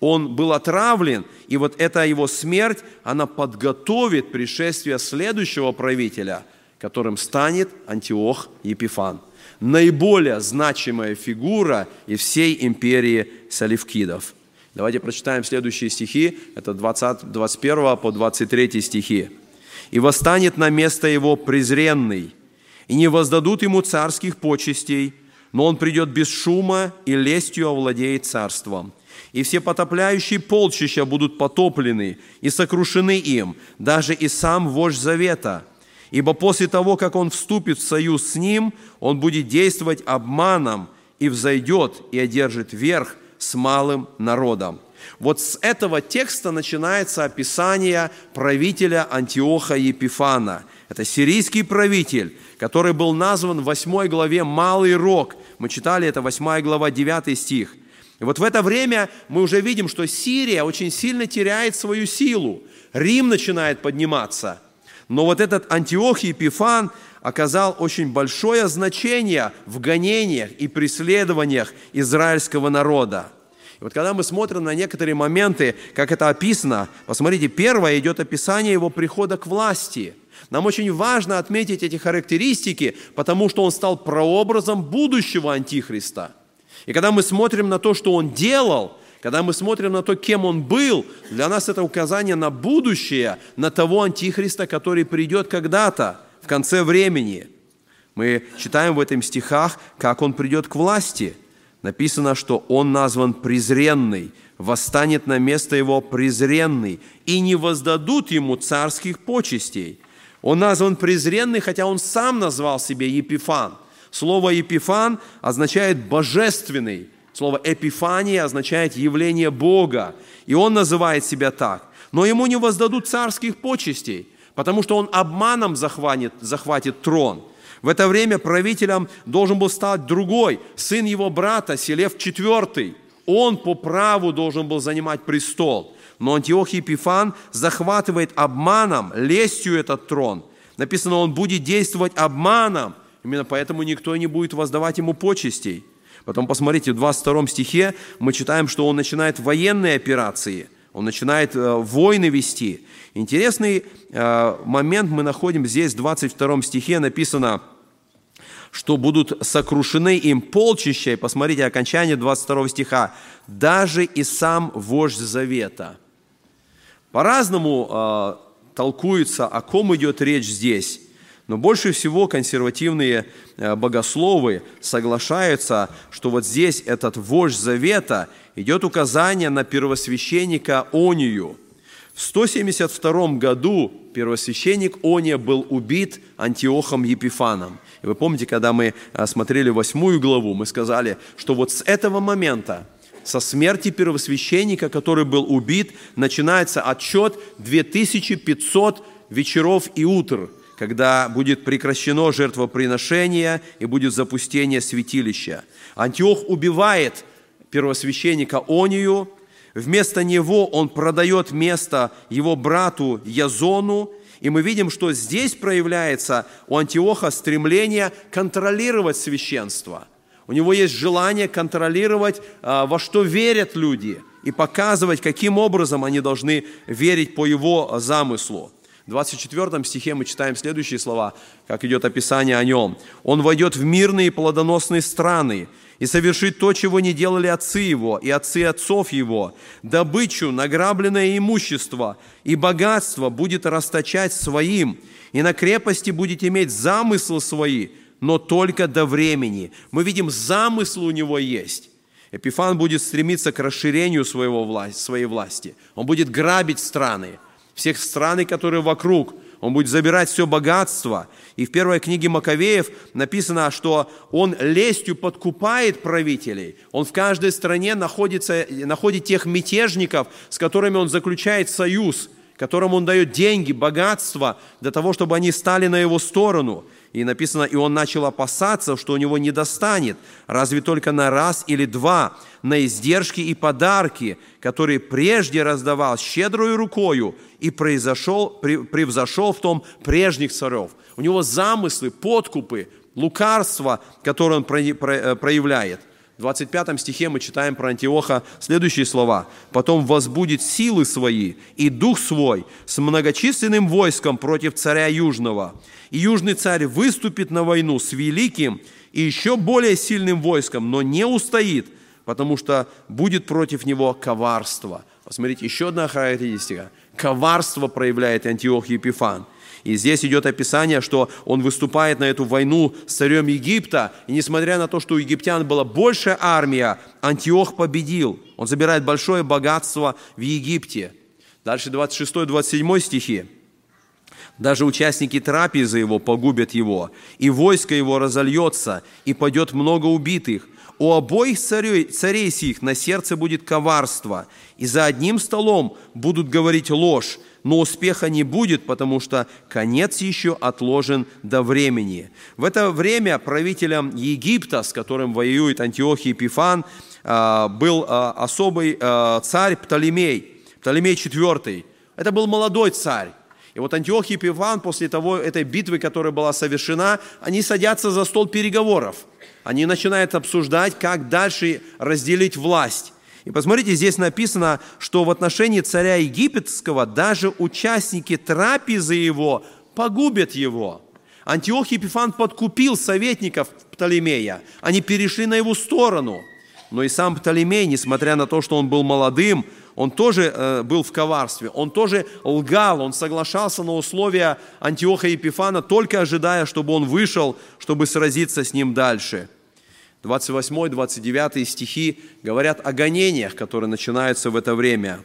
Он был отравлен, и вот эта его смерть, она подготовит пришествие следующего правителя, которым станет Антиох Епифан. Наиболее значимая фигура из всей империи Салевкидов – Давайте прочитаем следующие стихи, это 20, 21 по 23 стихи. «И восстанет на место его презренный, и не воздадут ему царских почестей, но он придет без шума и лестью овладеет царством. И все потопляющие полчища будут потоплены и сокрушены им, даже и сам вождь завета. Ибо после того, как он вступит в союз с ним, он будет действовать обманом и взойдет и одержит верх с малым народом. Вот с этого текста начинается описание правителя Антиоха Епифана. Это сирийский правитель, который был назван в 8 главе «Малый рог». Мы читали это 8 глава, 9 стих. И вот в это время мы уже видим, что Сирия очень сильно теряет свою силу. Рим начинает подниматься. Но вот этот Антиох Епифан оказал очень большое значение в гонениях и преследованиях израильского народа. И вот когда мы смотрим на некоторые моменты, как это описано, посмотрите, первое идет описание его прихода к власти. Нам очень важно отметить эти характеристики, потому что он стал прообразом будущего Антихриста. И когда мы смотрим на то, что он делал, когда мы смотрим на то, кем он был, для нас это указание на будущее, на того Антихриста, который придет когда-то, в конце времени. Мы читаем в этом стихах, как он придет к власти – написано, что он назван презренный, восстанет на место его презренный, и не воздадут ему царских почестей. Он назван презренный, хотя он сам назвал себе Епифан. Слово «епифан» означает «божественный». Слово «эпифания» означает «явление Бога». И он называет себя так. Но ему не воздадут царских почестей, потому что он обманом захватит, захватит трон – в это время правителем должен был стать другой, сын его брата, Селев IV. Он по праву должен был занимать престол. Но Антиох Епифан захватывает обманом, лестью этот трон. Написано, он будет действовать обманом. Именно поэтому никто не будет воздавать ему почестей. Потом посмотрите, в 22 стихе мы читаем, что он начинает военные операции, он начинает э, войны вести. Интересный э, момент мы находим здесь, в 22 стихе написано, что будут сокрушены им полчища, и посмотрите окончание 22 стиха, даже и сам вождь завета. По-разному э, толкуется, о ком идет речь здесь. Но больше всего консервативные э, богословы соглашаются, что вот здесь этот вождь завета идет указание на первосвященника Онию – в 172 году первосвященник Ония был убит Антиохом Епифаном. И вы помните, когда мы а, смотрели восьмую главу, мы сказали, что вот с этого момента, со смерти первосвященника, который был убит, начинается отчет 2500 вечеров и утр, когда будет прекращено жертвоприношение и будет запустение святилища. Антиох убивает первосвященника Онию, Вместо него он продает место его брату Язону, и мы видим, что здесь проявляется у Антиоха стремление контролировать священство. У него есть желание контролировать, а, во что верят люди, и показывать, каким образом они должны верить по его замыслу. В 24 стихе мы читаем следующие слова, как идет описание о нем. «Он войдет в мирные и плодоносные страны, и совершит то, чего не делали отцы его и отцы отцов его, добычу, награбленное имущество и богатство будет расточать своим, и на крепости будет иметь замыслы свои, но только до времени. Мы видим, замысл у него есть. Эпифан будет стремиться к расширению своего власти, своей власти. Он будет грабить страны, всех страны, которые вокруг – он будет забирать все богатство. И в первой книге Маковеев написано, что он лестью подкупает правителей. Он в каждой стране находится, находит тех мятежников, с которыми он заключает союз, которым он дает деньги, богатство, для того, чтобы они стали на его сторону. И написано, и он начал опасаться, что у него не достанет, разве только на раз или два, на издержки и подарки, которые прежде раздавал щедрую рукою и произошел, превзошел в том прежних царев. У него замыслы, подкупы, лукарства, которые он э, проявляет. В 25 стихе мы читаем про Антиоха следующие слова. «Потом возбудит силы свои и дух свой с многочисленным войском против царя Южного. И Южный царь выступит на войну с великим и еще более сильным войском, но не устоит, потому что будет против него коварство». Посмотрите, еще одна характеристика. Коварство проявляет Антиох Епифан – и здесь идет описание, что он выступает на эту войну с царем Египта, и несмотря на то, что у египтян была большая армия, Антиох победил. Он забирает большое богатство в Египте. Дальше 26-27 стихи. Даже участники трапезы его погубят его, и войско его разольется, и пойдет много убитых. У обоих царей, царей сих на сердце будет коварство, и за одним столом будут говорить ложь, но успеха не будет, потому что конец еще отложен до времени. В это время правителем Египта, с которым воюет Антиохий Епифан, а, был а, особый а, царь Птолемей, Птолемей IV. Это был молодой царь. И вот Антиох Епифан после того, этой битвы, которая была совершена, они садятся за стол переговоров. Они начинают обсуждать, как дальше разделить власть. И посмотрите, здесь написано, что в отношении царя египетского даже участники трапезы его погубят его. Антиох Епифан подкупил советников Птолемея. Они перешли на его сторону. Но и сам Птолемей, несмотря на то, что он был молодым, он тоже э, был в коварстве, он тоже лгал, он соглашался на условия Антиоха Епифана, только ожидая, чтобы он вышел, чтобы сразиться с ним дальше – 28-29 стихи говорят о гонениях, которые начинаются в это время.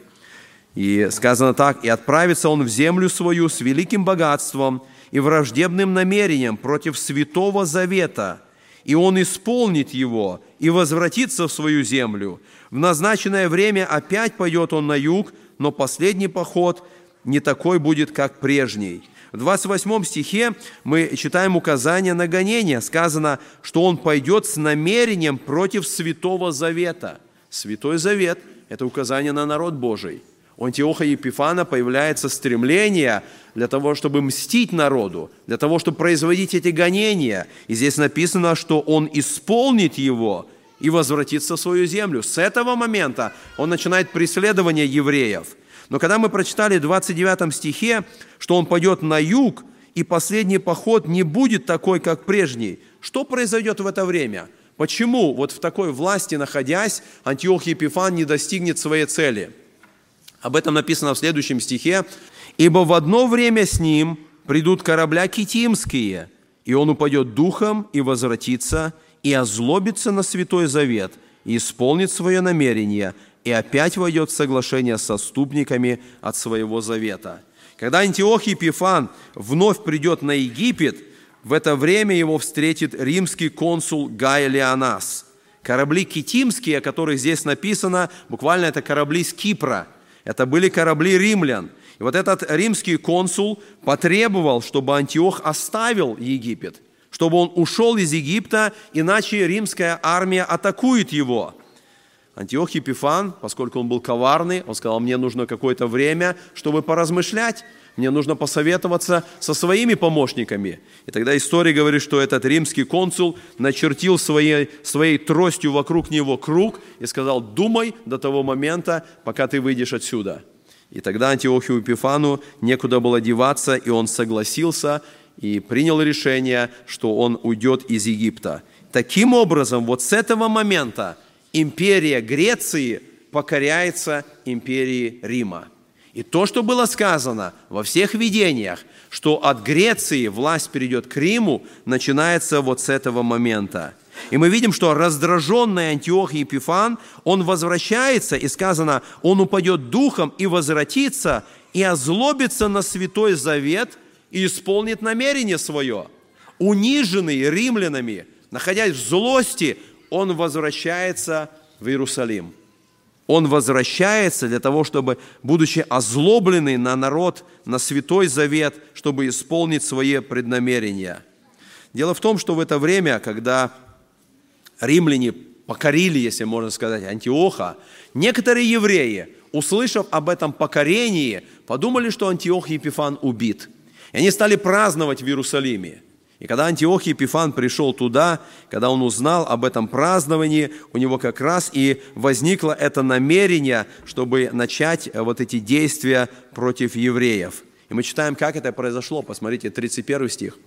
И сказано так, «И отправится он в землю свою с великим богатством и враждебным намерением против святого завета, и он исполнит его и возвратится в свою землю. В назначенное время опять пойдет он на юг, но последний поход не такой будет, как прежний». В 28 стихе мы читаем указание на гонение. Сказано, что он пойдет с намерением против Святого Завета. Святой Завет – это указание на народ Божий. У Антиоха Епифана появляется стремление для того, чтобы мстить народу, для того, чтобы производить эти гонения. И здесь написано, что он исполнит его и возвратится в свою землю. С этого момента он начинает преследование евреев – но когда мы прочитали в 29 стихе, что он пойдет на юг, и последний поход не будет такой, как прежний, что произойдет в это время? Почему вот в такой власти находясь, Антиох Епифан не достигнет своей цели? Об этом написано в следующем стихе. «Ибо в одно время с ним придут корабля китимские, и он упадет духом и возвратится, и озлобится на Святой Завет, и исполнит свое намерение, и опять войдет в соглашение со ступниками от своего завета. Когда Антиох Епифан вновь придет на Египет, в это время его встретит римский консул Гай Леонас. Корабли китимские, о которых здесь написано, буквально это корабли с Кипра. Это были корабли римлян. И вот этот римский консул потребовал, чтобы Антиох оставил Египет, чтобы он ушел из Египта, иначе римская армия атакует его – Антиох Епифан, поскольку он был коварный, он сказал, мне нужно какое-то время, чтобы поразмышлять, мне нужно посоветоваться со своими помощниками. И тогда история говорит, что этот римский консул начертил своей, своей тростью вокруг него круг и сказал, думай до того момента, пока ты выйдешь отсюда. И тогда Антиохию Епифану некуда было деваться, и он согласился и принял решение, что он уйдет из Египта. Таким образом, вот с этого момента империя Греции покоряется империи Рима. И то, что было сказано во всех видениях, что от Греции власть перейдет к Риму, начинается вот с этого момента. И мы видим, что раздраженный Антиох Епифан, он возвращается, и сказано, он упадет духом и возвратится, и озлобится на Святой Завет и исполнит намерение свое. Униженный римлянами, находясь в злости, он возвращается в Иерусалим. Он возвращается для того, чтобы, будучи озлобленный на народ, на Святой Завет, чтобы исполнить свои преднамерения. Дело в том, что в это время, когда римляне покорили, если можно сказать, Антиоха, некоторые евреи, услышав об этом покорении, подумали, что Антиох Епифан убит. И они стали праздновать в Иерусалиме. И когда Антиох Епифан пришел туда, когда он узнал об этом праздновании, у него как раз и возникло это намерение, чтобы начать вот эти действия против евреев. И мы читаем, как это произошло. Посмотрите, 31 стих.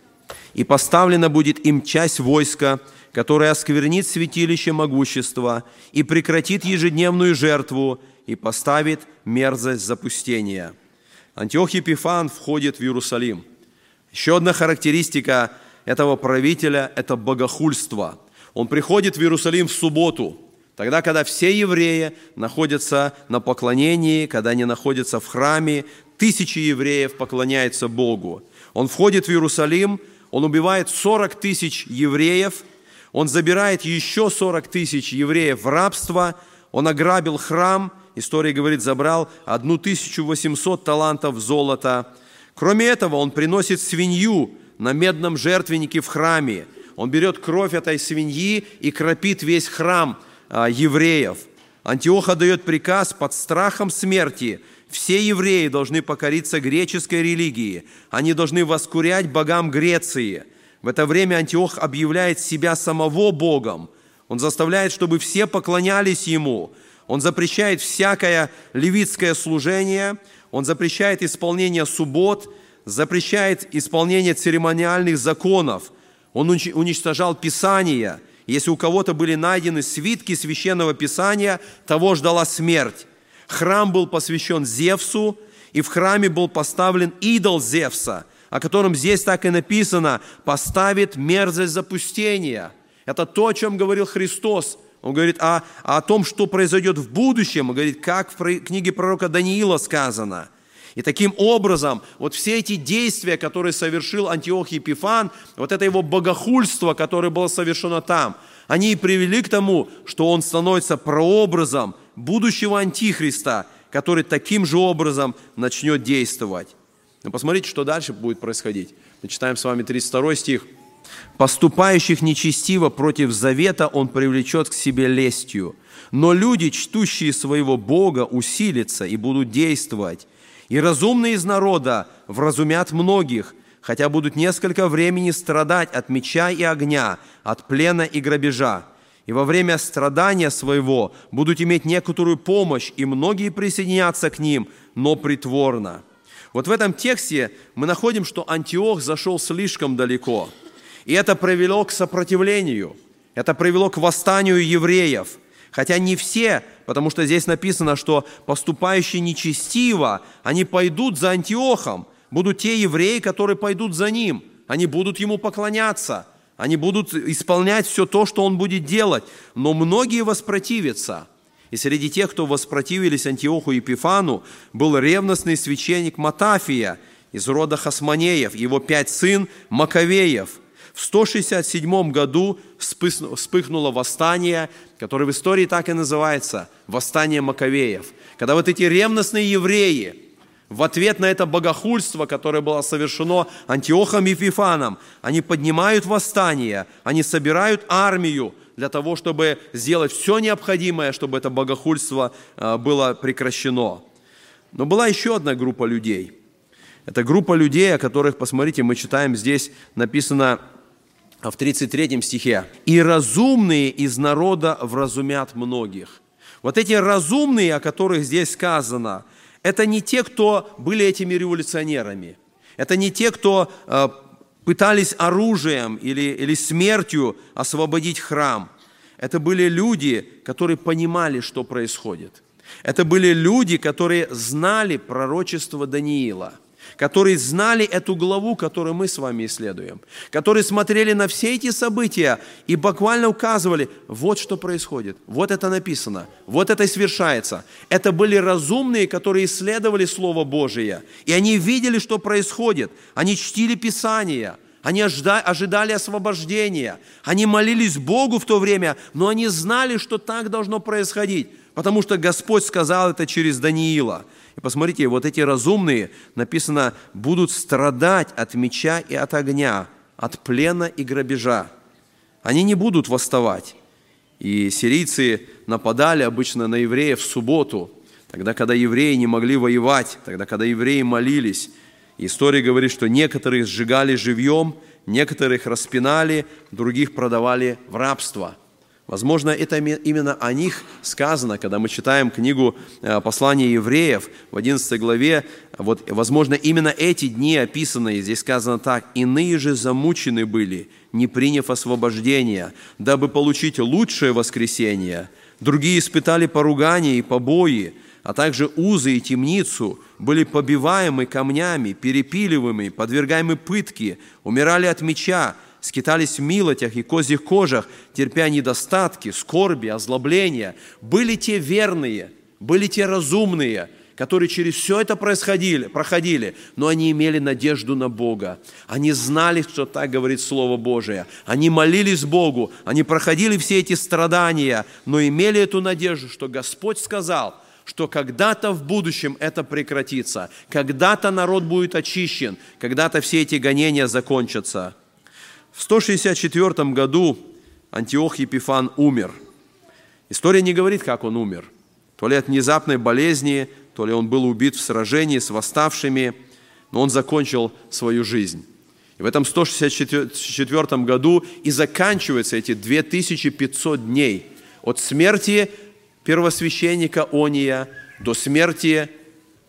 «И поставлена будет им часть войска, которая осквернит святилище могущества и прекратит ежедневную жертву и поставит мерзость запустения». Антиох Епифан входит в Иерусалим – еще одна характеристика этого правителя – это богохульство. Он приходит в Иерусалим в субботу, тогда, когда все евреи находятся на поклонении, когда они находятся в храме, тысячи евреев поклоняются Богу. Он входит в Иерусалим, он убивает 40 тысяч евреев, он забирает еще 40 тысяч евреев в рабство, он ограбил храм, история говорит, забрал 1800 талантов золота – Кроме этого, он приносит свинью на медном жертвеннике в храме. Он берет кровь этой свиньи и кропит весь храм а, евреев. Антиоха дает приказ под страхом смерти. Все евреи должны покориться греческой религии. Они должны воскурять богам Греции. В это время Антиох объявляет себя самого Богом. Он заставляет, чтобы все поклонялись Ему. Он запрещает всякое левитское служение – он запрещает исполнение суббот, запрещает исполнение церемониальных законов. Он уничтожал Писание. Если у кого-то были найдены свитки священного Писания, того ждала смерть. Храм был посвящен Зевсу, и в храме был поставлен идол Зевса, о котором здесь так и написано «поставит мерзость запустения». Это то, о чем говорил Христос. Он говорит о, о том, что произойдет в будущем. Он говорит, как в книге пророка Даниила сказано. И таким образом, вот все эти действия, которые совершил Антиох Епифан, вот это его богохульство, которое было совершено там, они и привели к тому, что он становится прообразом будущего Антихриста, который таким же образом начнет действовать. Но посмотрите, что дальше будет происходить. Мы читаем с вами 32 стих. «Поступающих нечестиво против завета он привлечет к себе лестью, но люди, чтущие своего Бога, усилятся и будут действовать. И разумные из народа вразумят многих, хотя будут несколько времени страдать от меча и огня, от плена и грабежа. И во время страдания своего будут иметь некоторую помощь, и многие присоединятся к ним, но притворно». Вот в этом тексте мы находим, что Антиох зашел слишком далеко. И это привело к сопротивлению, это привело к восстанию евреев. Хотя не все, потому что здесь написано, что поступающие нечестиво, они пойдут за Антиохом. Будут те евреи, которые пойдут за ним. Они будут ему поклоняться. Они будут исполнять все то, что он будет делать. Но многие воспротивятся – и среди тех, кто воспротивились Антиоху Епифану, был ревностный священник Матафия из рода Хасманеев, его пять сын Маковеев. В 167 году вспыхнуло восстание, которое в истории так и называется – восстание Маковеев. Когда вот эти ревностные евреи в ответ на это богохульство, которое было совершено Антиохом Епифаном, они поднимают восстание, они собирают армию, для того, чтобы сделать все необходимое, чтобы это богохульство а, было прекращено. Но была еще одна группа людей. Это группа людей, о которых, посмотрите, мы читаем здесь, написано в 33 стихе. «И разумные из народа вразумят многих». Вот эти разумные, о которых здесь сказано, это не те, кто были этими революционерами. Это не те, кто а, пытались оружием или, или смертью освободить храм. Это были люди, которые понимали, что происходит. Это были люди, которые знали пророчество Даниила, которые знали эту главу, которую мы с вами исследуем, которые смотрели на все эти события и буквально указывали, вот что происходит, вот это написано, вот это свершается. Это были разумные, которые исследовали Слово Божие, и они видели, что происходит, они чтили Писание – они ожидали освобождения. Они молились Богу в то время, но они знали, что так должно происходить, потому что Господь сказал это через Даниила. И посмотрите, вот эти разумные, написано, будут страдать от меча и от огня, от плена и грабежа. Они не будут восставать. И сирийцы нападали обычно на евреев в субботу, тогда, когда евреи не могли воевать, тогда, когда евреи молились – История говорит, что некоторых сжигали живьем, некоторых распинали, других продавали в рабство. Возможно, это именно о них сказано, когда мы читаем книгу э, послания евреев в 11 главе. Вот, возможно, именно эти дни описаны, здесь сказано так, «Иные же замучены были, не приняв освобождения, дабы получить лучшее воскресение. Другие испытали поругание и побои, а также узы и темницу, были побиваемы камнями, перепиливаемы, подвергаемы пытке, умирали от меча, скитались в милотях и козьих кожах, терпя недостатки, скорби, озлобления. Были те верные, были те разумные, которые через все это происходили, проходили, но они имели надежду на Бога. Они знали, что так говорит Слово Божие. Они молились Богу, они проходили все эти страдания, но имели эту надежду, что Господь сказал – что когда-то в будущем это прекратится, когда-то народ будет очищен, когда-то все эти гонения закончатся. В 164 году Антиох Епифан умер. История не говорит, как он умер. То ли от внезапной болезни, то ли он был убит в сражении с восставшими, но он закончил свою жизнь. И в этом 164 году и заканчиваются эти 2500 дней от смерти первосвященника Ония до смерти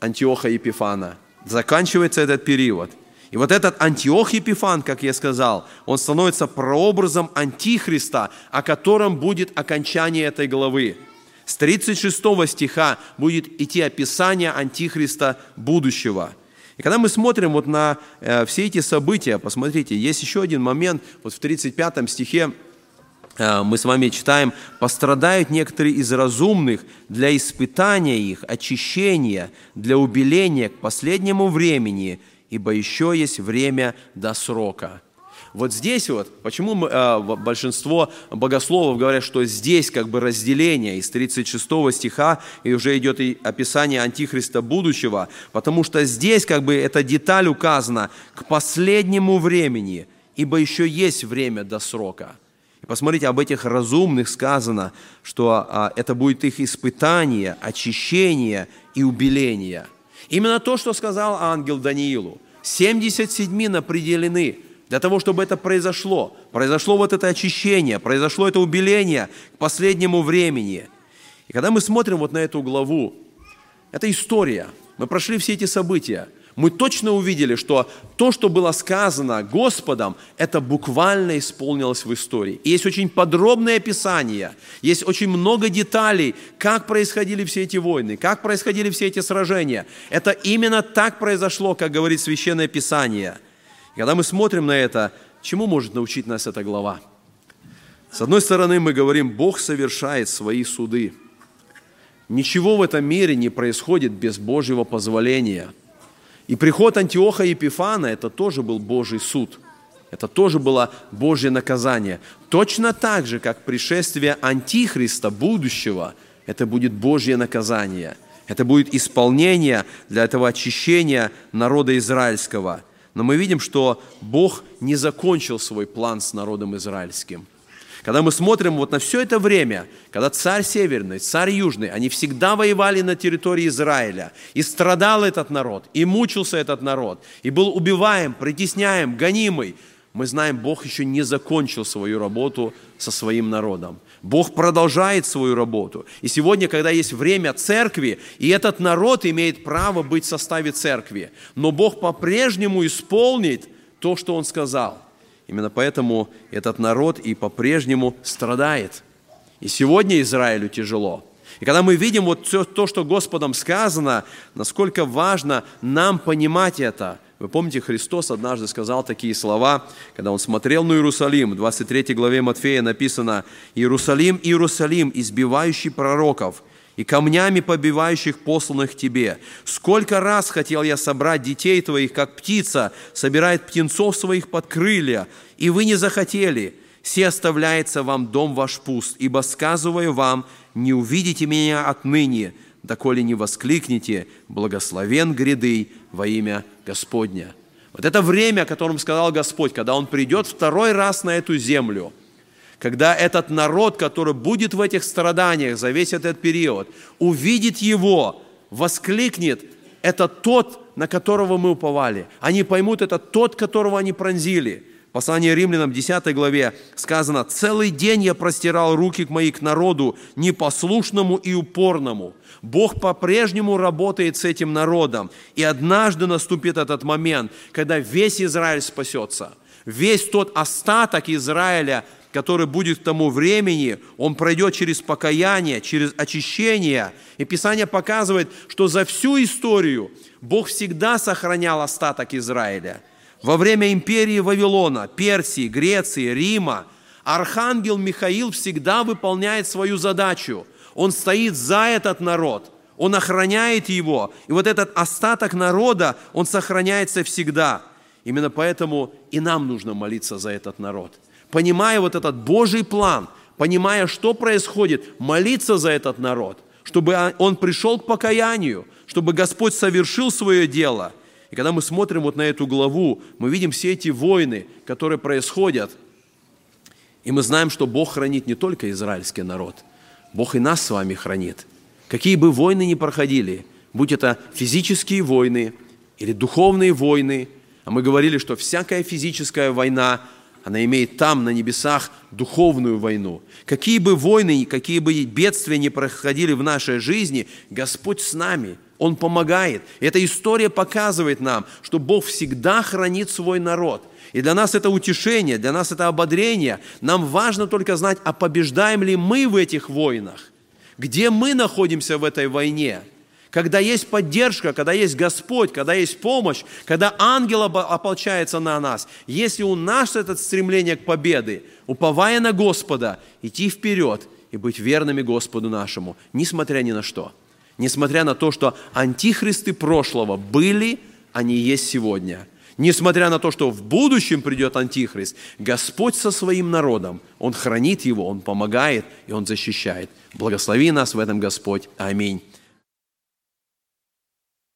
Антиоха Епифана. Заканчивается этот период. И вот этот Антиох Епифан, как я сказал, он становится прообразом Антихриста, о котором будет окончание этой главы. С 36 стиха будет идти описание Антихриста будущего. И когда мы смотрим вот на э, все эти события, посмотрите, есть еще один момент, вот в 35 стихе э, мы с вами читаем, пострадают некоторые из разумных для испытания их, очищения, для убеления к последнему времени, ибо еще есть время до срока. Вот здесь вот, почему мы, э, большинство богословов говорят, что здесь как бы разделение из 36 стиха, и уже идет и описание Антихриста будущего, потому что здесь как бы эта деталь указана к последнему времени, ибо еще есть время до срока. И посмотрите, об этих разумных сказано, что а, это будет их испытание, очищение и убеление. Именно то, что сказал ангел Даниилу. 70 седьмин определены – для того, чтобы это произошло, произошло вот это очищение, произошло это убеление к последнему времени. И когда мы смотрим вот на эту главу, это история. Мы прошли все эти события. Мы точно увидели, что то, что было сказано Господом, это буквально исполнилось в истории. И есть очень подробное описание, есть очень много деталей, как происходили все эти войны, как происходили все эти сражения. Это именно так произошло, как говорит Священное Писание – когда мы смотрим на это, чему может научить нас эта глава? С одной стороны, мы говорим, Бог совершает свои суды. Ничего в этом мире не происходит без Божьего позволения. И приход Антиоха Епифана – это тоже был Божий суд. Это тоже было Божье наказание. Точно так же, как пришествие Антихриста будущего – это будет Божье наказание. Это будет исполнение для этого очищения народа израильского – но мы видим, что Бог не закончил свой план с народом израильским. Когда мы смотрим вот на все это время, когда царь северный, царь южный, они всегда воевали на территории Израиля, и страдал этот народ, и мучился этот народ, и был убиваем, притесняем, гонимый, мы знаем, Бог еще не закончил свою работу со своим народом. Бог продолжает свою работу. И сегодня, когда есть время церкви, и этот народ имеет право быть в составе церкви, но Бог по-прежнему исполнит то, что Он сказал. Именно поэтому этот народ и по-прежнему страдает. И сегодня Израилю тяжело. И когда мы видим вот все то, что Господом сказано, насколько важно нам понимать это – вы помните, Христос однажды сказал такие слова, когда Он смотрел на Иерусалим. В 23 главе Матфея написано «Иерусалим, Иерусалим, избивающий пророков, и камнями побивающих посланных тебе. Сколько раз хотел я собрать детей твоих, как птица собирает птенцов своих под крылья, и вы не захотели. Все оставляется вам дом ваш пуст, ибо сказываю вам, не увидите меня отныне, доколе не воскликнете, благословен гряды во имя Господня. Вот это время, о котором сказал Господь, когда Он придет второй раз на эту землю, когда этот народ, который будет в этих страданиях за весь этот период, увидит Его, воскликнет, это тот, на которого мы уповали. Они поймут, это тот, которого они пронзили – Послание римлянам 10 главе сказано, «Целый день я простирал руки мои к народу, непослушному и упорному». Бог по-прежнему работает с этим народом. И однажды наступит этот момент, когда весь Израиль спасется. Весь тот остаток Израиля, который будет к тому времени, он пройдет через покаяние, через очищение. И Писание показывает, что за всю историю Бог всегда сохранял остаток Израиля – во время империи Вавилона, Персии, Греции, Рима архангел Михаил всегда выполняет свою задачу. Он стоит за этот народ, он охраняет его. И вот этот остаток народа, он сохраняется всегда. Именно поэтому и нам нужно молиться за этот народ. Понимая вот этот Божий план, понимая, что происходит, молиться за этот народ, чтобы он пришел к покаянию, чтобы Господь совершил свое дело – и когда мы смотрим вот на эту главу, мы видим все эти войны, которые происходят, и мы знаем, что Бог хранит не только израильский народ, Бог и нас с вами хранит. Какие бы войны ни проходили, будь это физические войны или духовные войны, а мы говорили, что всякая физическая война, она имеет там, на небесах, духовную войну. Какие бы войны, какие бы бедствия ни происходили в нашей жизни, Господь с нами – он помогает. эта история показывает нам, что Бог всегда хранит свой народ. И для нас это утешение, для нас это ободрение. Нам важно только знать, а побеждаем ли мы в этих войнах? Где мы находимся в этой войне? Когда есть поддержка, когда есть Господь, когда есть помощь, когда ангел ополчается на нас, если у нас это стремление к победе, уповая на Господа, идти вперед и быть верными Господу нашему, несмотря ни на что. Несмотря на то, что антихристы прошлого были, они есть сегодня. Несмотря на то, что в будущем придет антихрист, Господь со своим народом, Он хранит его, Он помогает и Он защищает. Благослови нас в этом Господь. Аминь.